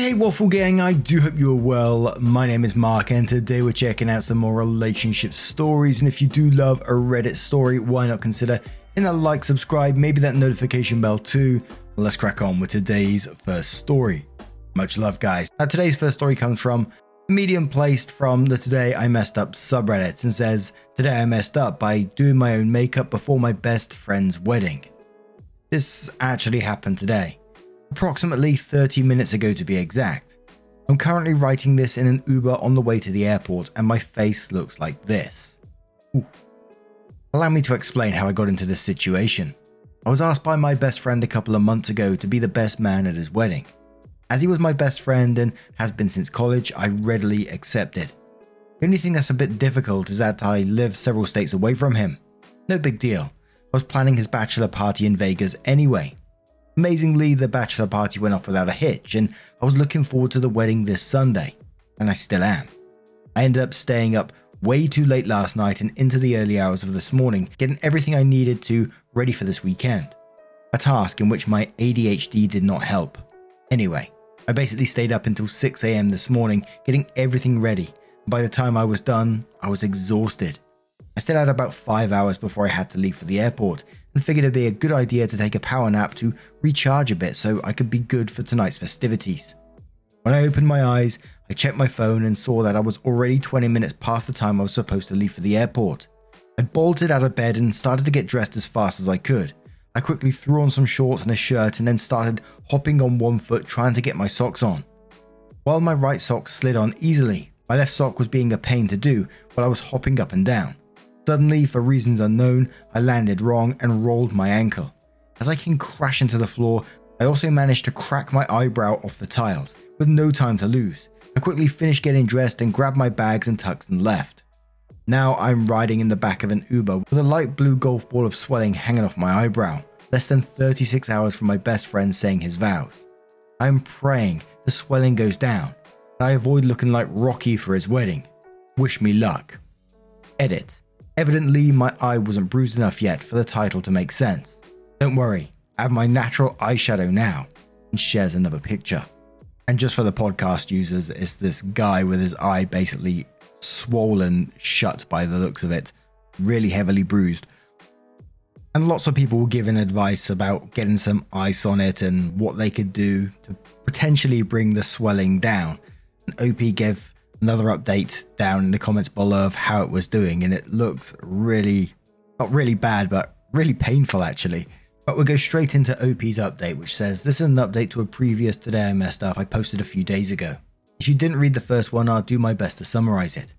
Hey, Waffle Gang, I do hope you're well. My name is Mark, and today we're checking out some more relationship stories. And if you do love a Reddit story, why not consider hitting that like, subscribe, maybe that notification bell too? Let's crack on with today's first story. Much love, guys. Now, today's first story comes from medium placed from the Today I Messed Up subreddit and says, Today I messed up by doing my own makeup before my best friend's wedding. This actually happened today approximately 30 minutes ago to be exact. I'm currently writing this in an Uber on the way to the airport, and my face looks like this. Ooh. Allow me to explain how I got into this situation. I was asked by my best friend a couple of months ago to be the best man at his wedding. As he was my best friend and has been since college, I readily accepted. The only thing that's a bit difficult is that I live several states away from him. No big deal. I was planning his bachelor party in Vegas anyway. Amazingly, the bachelor party went off without a hitch, and I was looking forward to the wedding this Sunday, and I still am. I ended up staying up way too late last night and into the early hours of this morning, getting everything I needed to ready for this weekend. A task in which my ADHD did not help. Anyway, I basically stayed up until 6am this morning getting everything ready. By the time I was done, I was exhausted. I still had about 5 hours before I had to leave for the airport, and figured it'd be a good idea to take a power nap to recharge a bit so I could be good for tonight's festivities. When I opened my eyes, I checked my phone and saw that I was already 20 minutes past the time I was supposed to leave for the airport. I bolted out of bed and started to get dressed as fast as I could. I quickly threw on some shorts and a shirt and then started hopping on one foot trying to get my socks on. While my right sock slid on easily, my left sock was being a pain to do while I was hopping up and down. Suddenly, for reasons unknown, I landed wrong and rolled my ankle. As I came crashing to the floor, I also managed to crack my eyebrow off the tiles, with no time to lose. I quickly finished getting dressed and grabbed my bags and tucks and left. Now I'm riding in the back of an Uber with a light blue golf ball of swelling hanging off my eyebrow, less than 36 hours from my best friend saying his vows. I am praying the swelling goes down, and I avoid looking like Rocky for his wedding. Wish me luck. Edit. Evidently, my eye wasn't bruised enough yet for the title to make sense. Don't worry, I have my natural eyeshadow now, and shares another picture. And just for the podcast users, it's this guy with his eye basically swollen shut by the looks of it, really heavily bruised. And lots of people were given advice about getting some ice on it and what they could do to potentially bring the swelling down. And OP gave another update down in the comments below of how it was doing, and it looked really, not really bad, but really painful actually. But we'll go straight into OP's update, which says this is an update to a previous Today I Messed Up I posted a few days ago. If you didn't read the first one, I'll do my best to summarize it.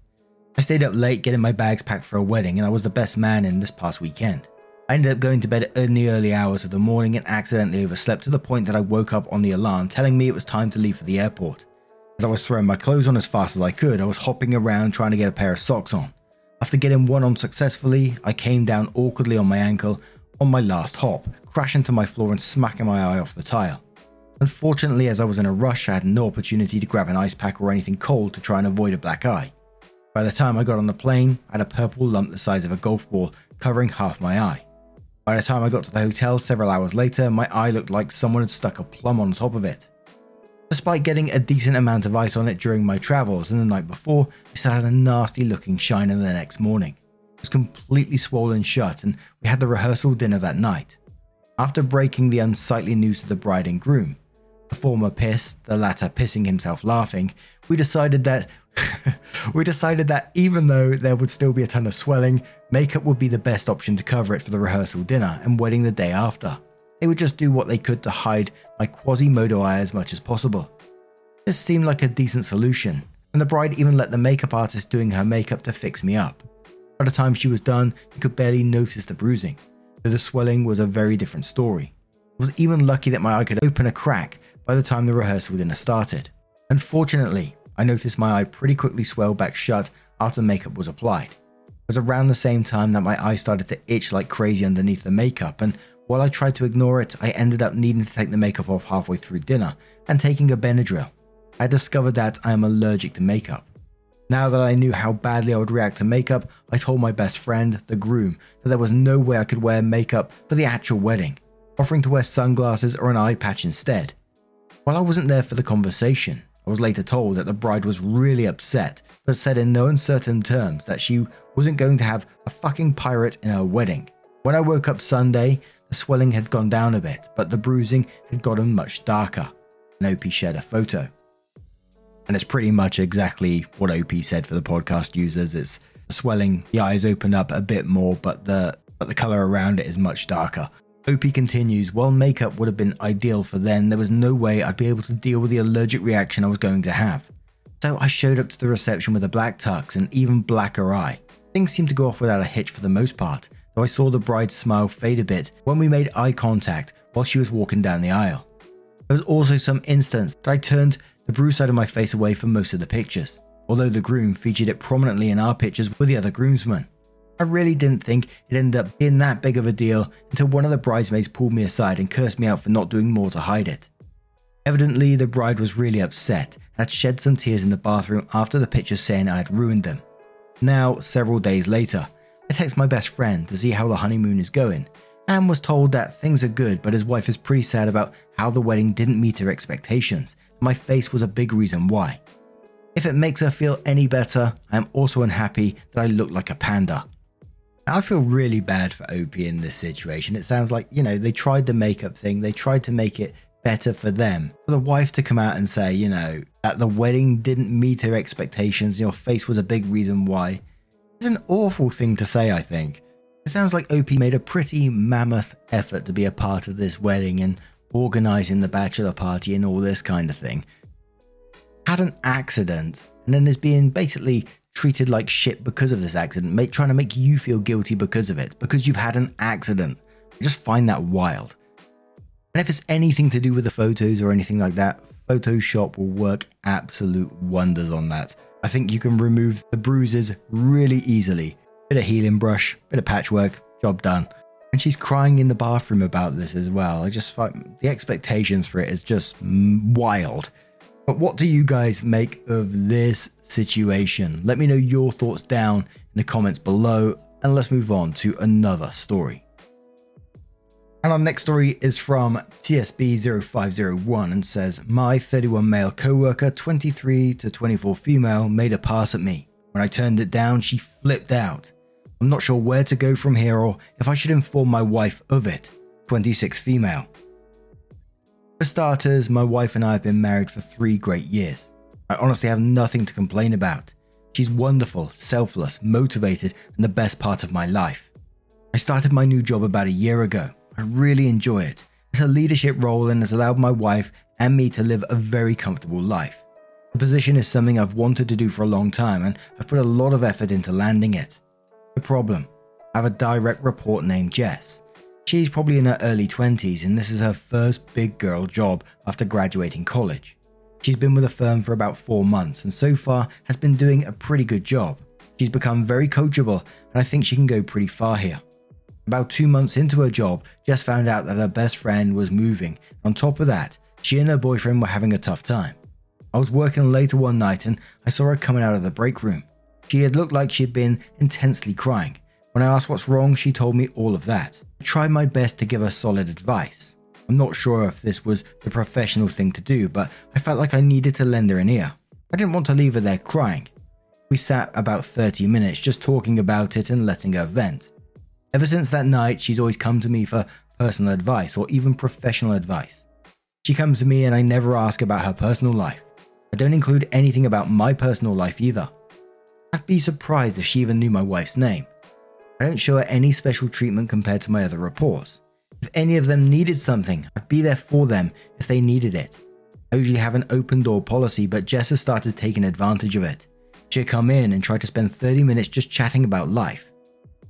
I stayed up late getting my bags packed for a wedding, and I was the best man in this past weekend. I ended up going to bed in the early hours of the morning and accidentally overslept to the point that I woke up on the alarm telling me it was time to leave for the airport. As I was throwing my clothes on as fast as I could, I was hopping around trying to get a pair of socks on. After getting one on successfully, I came down awkwardly on my ankle on my last hop, crashing to my floor and smacking my eye off the tile. Unfortunately, as I was in a rush, I had no opportunity to grab an ice pack or anything cold to try and avoid a black eye. By the time I got on the plane, I had a purple lump the size of a golf ball covering half my eye. By the time I got to the hotel several hours later, my eye looked like someone had stuck a plum on top of it. Despite getting a decent amount of ice on it during my travels and the night before, it still had a nasty looking shine. the next morning. It was completely swollen shut, and we had the rehearsal dinner that night. After breaking the unsightly news to the bride and groom, the former pissed, the latter pissing himself laughing, we decided that we decided that even though there would still be a ton of swelling, makeup would be the best option to cover it for the rehearsal dinner and wedding the day after. They would just do what they could to hide my Quasimodo eye as much as possible. This seemed like a decent solution, and the bride even let the makeup artist doing her makeup to fix me up. By the time she was done, you could barely notice the bruising. though the swelling was a very different story. I was even lucky that my eye could open a crack by the time the rehearsal dinner started. Unfortunately, I noticed my eye pretty quickly swell back shut after makeup was applied. It was around the same time that my eye started to itch like crazy underneath the makeup, and while I tried to ignore it, I ended up needing to take the makeup off halfway through dinner and taking a Benadryl. I discovered that I am allergic to makeup. Now that I knew how badly I would react to makeup, I told my best friend, the groom, that there was no way I could wear makeup for the actual wedding, offering to wear sunglasses or an eye patch instead. While I wasn't there for the conversation, I was later told that the bride was really upset, but said in no uncertain terms that she wasn't going to have a fucking pirate in her wedding. When I woke up Sunday, the swelling had gone down a bit, but the bruising had gotten much darker. And OP shared a photo. And it's pretty much exactly what OP said for the podcast users. It's the swelling, the eyes open up a bit more, but the but the color around it is much darker. OP continues, while makeup would have been ideal for then, there was no way I'd be able to deal with the allergic reaction I was going to have. So I showed up to the reception with a black tux and even blacker eye. Things seemed to go off without a hitch for the most part, though I saw the bride's smile fade a bit when we made eye contact while she was walking down the aisle. There was also some instance that I turned the bruised side of my face away for most of the pictures, although the groom featured it prominently in our pictures with the other groomsmen. I really didn't think it ended up being that big of a deal until one of the bridesmaids pulled me aside and cursed me out for not doing more to hide it. Evidently, the bride was really upset and had shed some tears in the bathroom after the pictures saying I had ruined them. Now, several days later, I text my best friend to see how the honeymoon is going and was told that things are good, but his wife is pretty sad about how the wedding didn't meet her expectations. My face was a big reason why. If it makes her feel any better, I am also unhappy that I look like a panda. I feel really bad for OP in this situation. It sounds like, you know, they tried the makeup thing, they tried to make it better for them. For the wife to come out and say, you know, that the wedding didn't meet her expectations, your face was a big reason why, is an awful thing to say, I think. It sounds like OP made a pretty mammoth effort to be a part of this wedding and organizing the bachelor party and all this kind of thing. Had an accident and then is being basically treated like shit because of this accident, make, trying to make you feel guilty because of it, because you've had an accident. I just find that wild. And if it's anything to do with the photos or anything like that, Photoshop will work absolute wonders on that. I think you can remove the bruises really easily. Bit of healing brush, bit of patchwork, job done. And she's crying in the bathroom about this as well. I just find the expectations for it is just wild. But what do you guys make of this situation? Let me know your thoughts down in the comments below, and let's move on to another story. And our next story is from TSB0501 and says, My 31 male co-worker, 23 to 24 female, made a pass at me. When I turned it down, she flipped out. I'm not sure where to go from here or if I should inform my wife of it. 26 female. For starters, my wife and I have been married for three great years. I honestly have nothing to complain about. She's wonderful, selfless, motivated, and the best part of my life. I started my new job about a year ago. I really enjoy it. It's a leadership role and has allowed my wife and me to live a very comfortable life. The position is something I've wanted to do for a long time and I've put a lot of effort into landing it. The problem I have a direct report named Jess. She's probably in her early 20s and this is her first big girl job after graduating college. She's been with the firm for about four months and so far has been doing a pretty good job. She's become very coachable and I think she can go pretty far here. About two months into her job, Jess found out that her best friend was moving. On top of that, she and her boyfriend were having a tough time. I was working later one night and I saw her coming out of the break room. She had looked like she'd been intensely crying. When I asked what's wrong, she told me all of that. I tried my best to give her solid advice. I'm not sure if this was the professional thing to do, but I felt like I needed to lend her an ear. I didn't want to leave her there crying. We sat about 30 minutes just talking about it and letting her vent. Ever since that night, she's always come to me for personal advice or even professional advice. She comes to me and I never ask about her personal life. I don't include anything about my personal life either. I'd be surprised if she even knew my wife's name. I don't show her any special treatment compared to my other reports. If any of them needed something, I'd be there for them if they needed it. I usually have an open door policy, but Jess has started taking advantage of it. She'd come in and try to spend 30 minutes just chatting about life.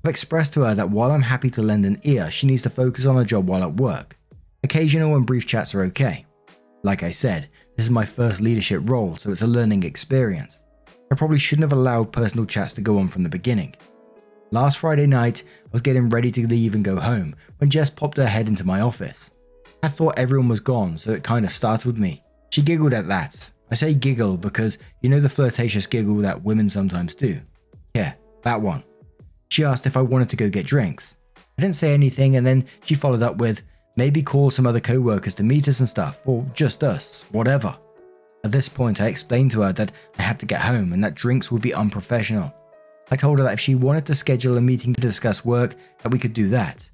I've expressed to her that while I'm happy to lend an ear, she needs to focus on her job while at work. Occasional and brief chats are okay. Like I said, this is my first leadership role, so it's a learning experience. I probably shouldn't have allowed personal chats to go on from the beginning. Last Friday night, I was getting ready to leave and go home when Jess popped her head into my office. I thought everyone was gone, so it kind of startled me. She giggled at that. I say giggle because you know the flirtatious giggle that women sometimes do. Yeah, that one. She asked if I wanted to go get drinks. I didn't say anything, and then she followed up with, maybe call some other co workers to meet us and stuff, or just us, whatever. At this point, I explained to her that I had to get home and that drinks would be unprofessional. I told her that if she wanted to schedule a meeting to discuss work, that we could do that.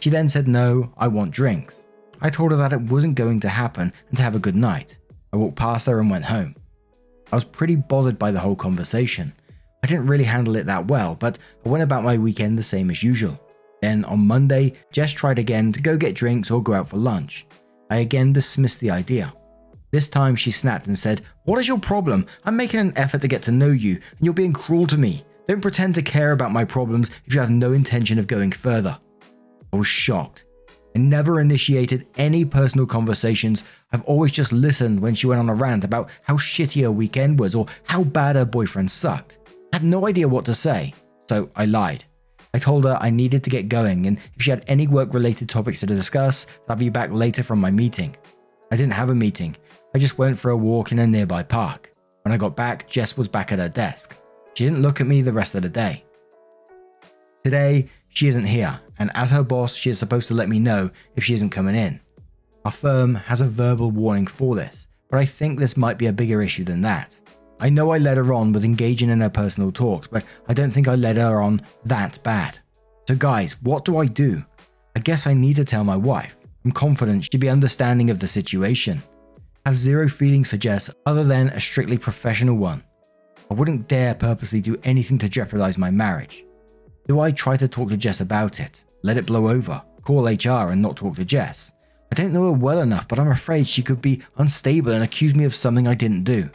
She then said, No, I want drinks. I told her that it wasn't going to happen and to have a good night. I walked past her and went home. I was pretty bothered by the whole conversation. I didn't really handle it that well, but I went about my weekend the same as usual. Then on Monday, Jess tried again to go get drinks or go out for lunch. I again dismissed the idea. This time she snapped and said, What is your problem? I'm making an effort to get to know you, and you're being cruel to me. Don't pretend to care about my problems if you have no intention of going further. I was shocked. I never initiated any personal conversations. I've always just listened when she went on a rant about how shitty her weekend was or how bad her boyfriend sucked. I had no idea what to say, so I lied. I told her I needed to get going and if she had any work related topics to discuss, I'd be back later from my meeting. I didn't have a meeting, I just went for a walk in a nearby park. When I got back, Jess was back at her desk. She didn't look at me the rest of the day. Today, she isn't here, and as her boss, she is supposed to let me know if she isn't coming in. Our firm has a verbal warning for this, but I think this might be a bigger issue than that. I know I led her on with engaging in her personal talks, but I don't think I led her on that bad. So, guys, what do I do? I guess I need to tell my wife. I'm confident she'd be understanding of the situation. I have zero feelings for Jess other than a strictly professional one. I wouldn't dare purposely do anything to jeopardize my marriage. Do I try to talk to Jess about it? Let it blow over? Call HR and not talk to Jess? I don't know her well enough, but I'm afraid she could be unstable and accuse me of something I didn't do.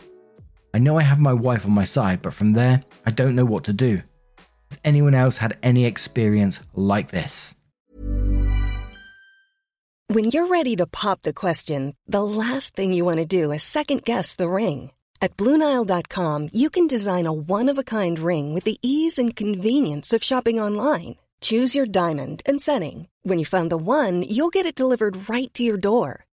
I know I have my wife on my side, but from there, I don't know what to do. Has anyone else had any experience like this? When you're ready to pop the question, the last thing you want to do is second guess the ring. At Bluenile.com, you can design a one of a kind ring with the ease and convenience of shopping online. Choose your diamond and setting. When you find the one, you'll get it delivered right to your door.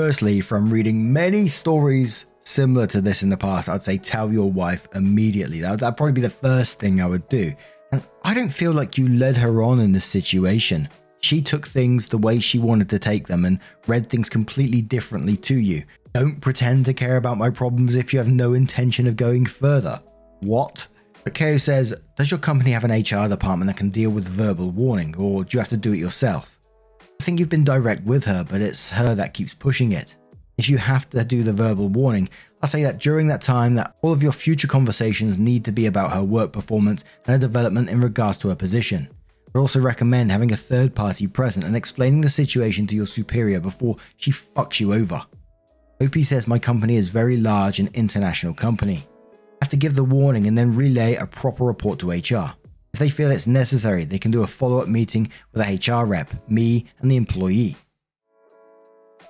Firstly, from reading many stories similar to this in the past, I'd say tell your wife immediately. That, that'd probably be the first thing I would do. And I don't feel like you led her on in this situation. She took things the way she wanted to take them and read things completely differently to you. Don't pretend to care about my problems if you have no intention of going further. What? But Keo says, Does your company have an HR department that can deal with verbal warning, or do you have to do it yourself? I think you've been direct with her, but it's her that keeps pushing it. If you have to do the verbal warning, I'll say that during that time that all of your future conversations need to be about her work performance and her development in regards to her position. I'd also recommend having a third party present and explaining the situation to your superior before she fucks you over. OP says my company is very large and international company. I have to give the warning and then relay a proper report to HR. If they feel it's necessary, they can do a follow up meeting with a HR rep, me, and the employee.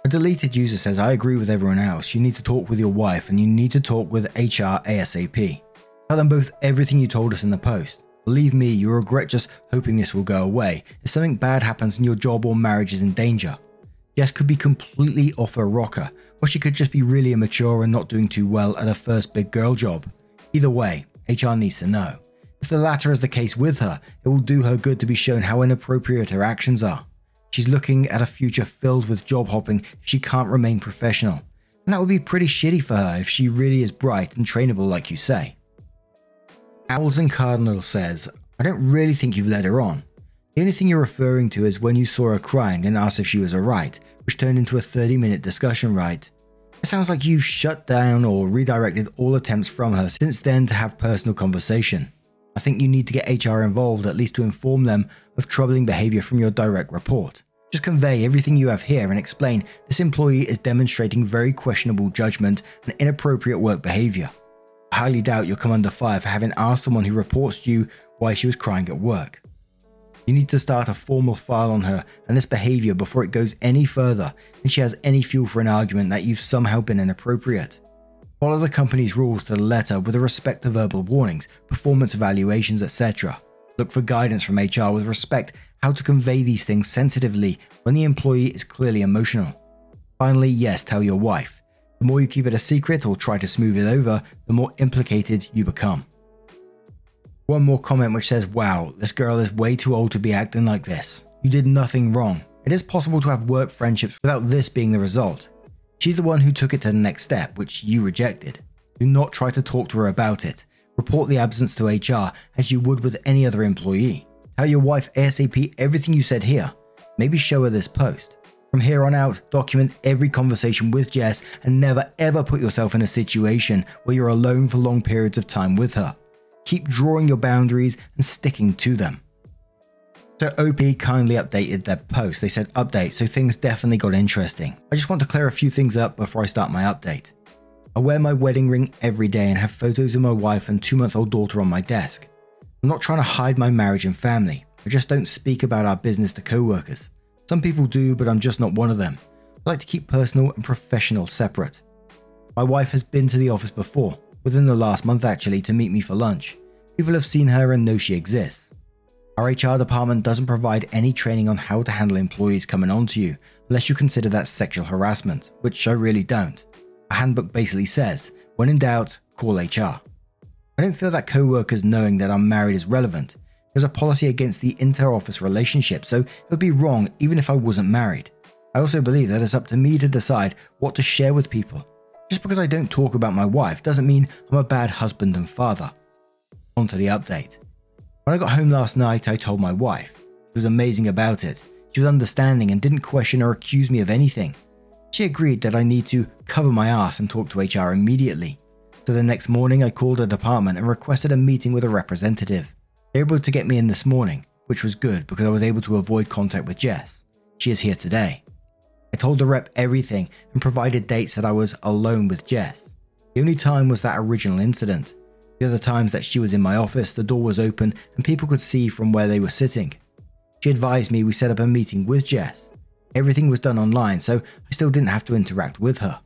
A deleted user says, I agree with everyone else. You need to talk with your wife and you need to talk with HR ASAP. Tell them both everything you told us in the post. Believe me, you'll regret just hoping this will go away if something bad happens and your job or marriage is in danger. Jess could be completely off her rocker, or she could just be really immature and not doing too well at her first big girl job. Either way, HR needs to know. If the latter is the case with her, it will do her good to be shown how inappropriate her actions are. She's looking at a future filled with job hopping if she can't remain professional. And that would be pretty shitty for her if she really is bright and trainable like you say. Owls and Cardinal says, I don't really think you've led her on. The only thing you're referring to is when you saw her crying and asked if she was alright, which turned into a 30 minute discussion, right? It sounds like you've shut down or redirected all attempts from her since then to have personal conversation. I think you need to get HR involved at least to inform them of troubling behavior from your direct report. Just convey everything you have here and explain this employee is demonstrating very questionable judgment and inappropriate work behavior. I highly doubt you'll come under fire for having asked someone who reports to you why she was crying at work. You need to start a formal file on her and this behavior before it goes any further and she has any fuel for an argument that you've somehow been inappropriate. Follow the company's rules to the letter with respect to verbal warnings, performance evaluations, etc. Look for guidance from HR with respect how to convey these things sensitively when the employee is clearly emotional. Finally, yes, tell your wife. The more you keep it a secret or try to smooth it over, the more implicated you become. One more comment which says, Wow, this girl is way too old to be acting like this. You did nothing wrong. It is possible to have work friendships without this being the result. She's the one who took it to the next step, which you rejected. Do not try to talk to her about it. Report the absence to HR as you would with any other employee. Tell your wife ASAP everything you said here. Maybe show her this post. From here on out, document every conversation with Jess and never ever put yourself in a situation where you're alone for long periods of time with her. Keep drawing your boundaries and sticking to them. So OP kindly updated their post. They said update, so things definitely got interesting. I just want to clear a few things up before I start my update. I wear my wedding ring every day and have photos of my wife and two month old daughter on my desk. I'm not trying to hide my marriage and family. I just don't speak about our business to co workers. Some people do, but I'm just not one of them. I like to keep personal and professional separate. My wife has been to the office before, within the last month actually, to meet me for lunch. People have seen her and know she exists. Our HR department doesn't provide any training on how to handle employees coming on to you, unless you consider that sexual harassment, which I really don't. A handbook basically says, when in doubt, call HR. I don't feel that co workers knowing that I'm married is relevant. There's a policy against the inter office relationship, so it would be wrong even if I wasn't married. I also believe that it's up to me to decide what to share with people. Just because I don't talk about my wife doesn't mean I'm a bad husband and father. On to the update. When I got home last night, I told my wife. She was amazing about it. She was understanding and didn't question or accuse me of anything. She agreed that I need to cover my ass and talk to HR immediately. So the next morning, I called her department and requested a meeting with a representative. They were able to get me in this morning, which was good because I was able to avoid contact with Jess. She is here today. I told the rep everything and provided dates that I was alone with Jess. The only time was that original incident. The other times that she was in my office, the door was open and people could see from where they were sitting. She advised me we set up a meeting with Jess. Everything was done online, so I still didn't have to interact with her.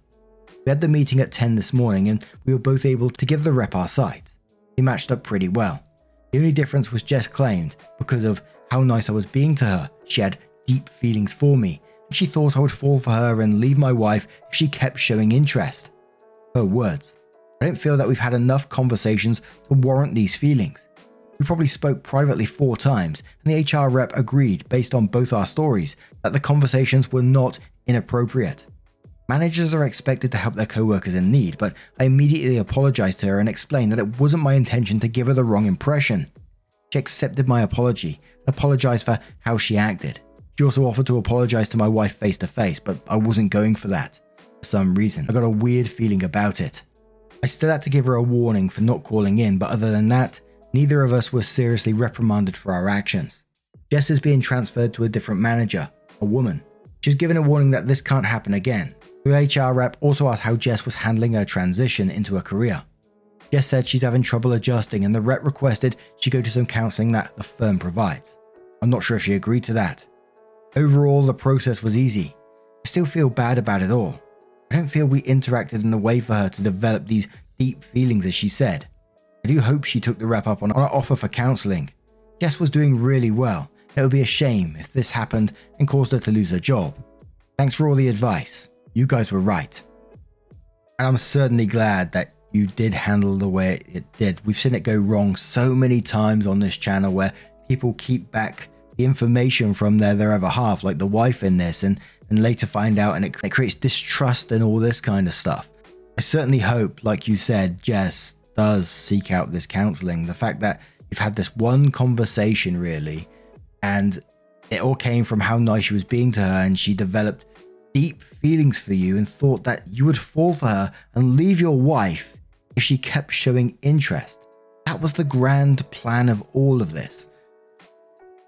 We had the meeting at 10 this morning and we were both able to give the rep our site. He matched up pretty well. The only difference was Jess claimed, because of how nice I was being to her, she had deep feelings for me, and she thought I would fall for her and leave my wife if she kept showing interest. Her words. I don't feel that we've had enough conversations to warrant these feelings. We probably spoke privately four times, and the HR rep agreed, based on both our stories, that the conversations were not inappropriate. Managers are expected to help their co-workers in need, but I immediately apologized to her and explained that it wasn't my intention to give her the wrong impression. She accepted my apology and apologized for how she acted. She also offered to apologize to my wife face to face, but I wasn't going for that. For some reason, I got a weird feeling about it. I still had to give her a warning for not calling in, but other than that, neither of us were seriously reprimanded for our actions. Jess is being transferred to a different manager, a woman. She's given a warning that this can't happen again. The HR rep also asked how Jess was handling her transition into a career. Jess said she's having trouble adjusting, and the rep requested she go to some counseling that the firm provides. I'm not sure if she agreed to that. Overall, the process was easy. I still feel bad about it all. I don't feel we interacted in a way for her to develop these deep feelings, as she said. I do hope she took the rep up on our offer for counselling. Jess was doing really well. It would be a shame if this happened and caused her to lose her job. Thanks for all the advice. You guys were right. And I'm certainly glad that you did handle the way it did. We've seen it go wrong so many times on this channel where people keep back the information from their, their other half, like the wife in this, and, and later find out, and it, it creates distrust and all this kind of stuff. I certainly hope, like you said, Jess does seek out this counseling. The fact that you've had this one conversation, really, and it all came from how nice she was being to her, and she developed deep feelings for you and thought that you would fall for her and leave your wife if she kept showing interest. That was the grand plan of all of this.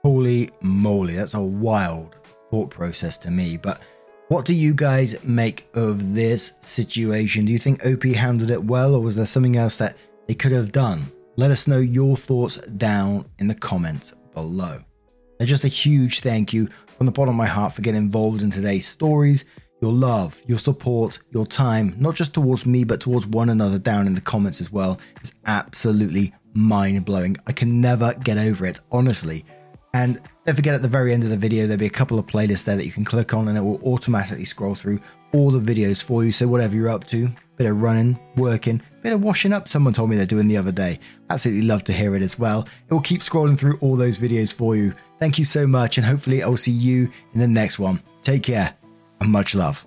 Holy moly, that's a wild thought process to me. But what do you guys make of this situation? Do you think OP handled it well, or was there something else that they could have done? Let us know your thoughts down in the comments below. And just a huge thank you from the bottom of my heart for getting involved in today's stories. Your love, your support, your time, not just towards me, but towards one another down in the comments as well, is absolutely mind blowing. I can never get over it, honestly. And don't forget at the very end of the video, there'll be a couple of playlists there that you can click on and it will automatically scroll through all the videos for you. So whatever you're up to, bit of running, working, bit of washing up, someone told me they're doing the other day. Absolutely love to hear it as well. It will keep scrolling through all those videos for you. Thank you so much, and hopefully I'll see you in the next one. Take care, and much love.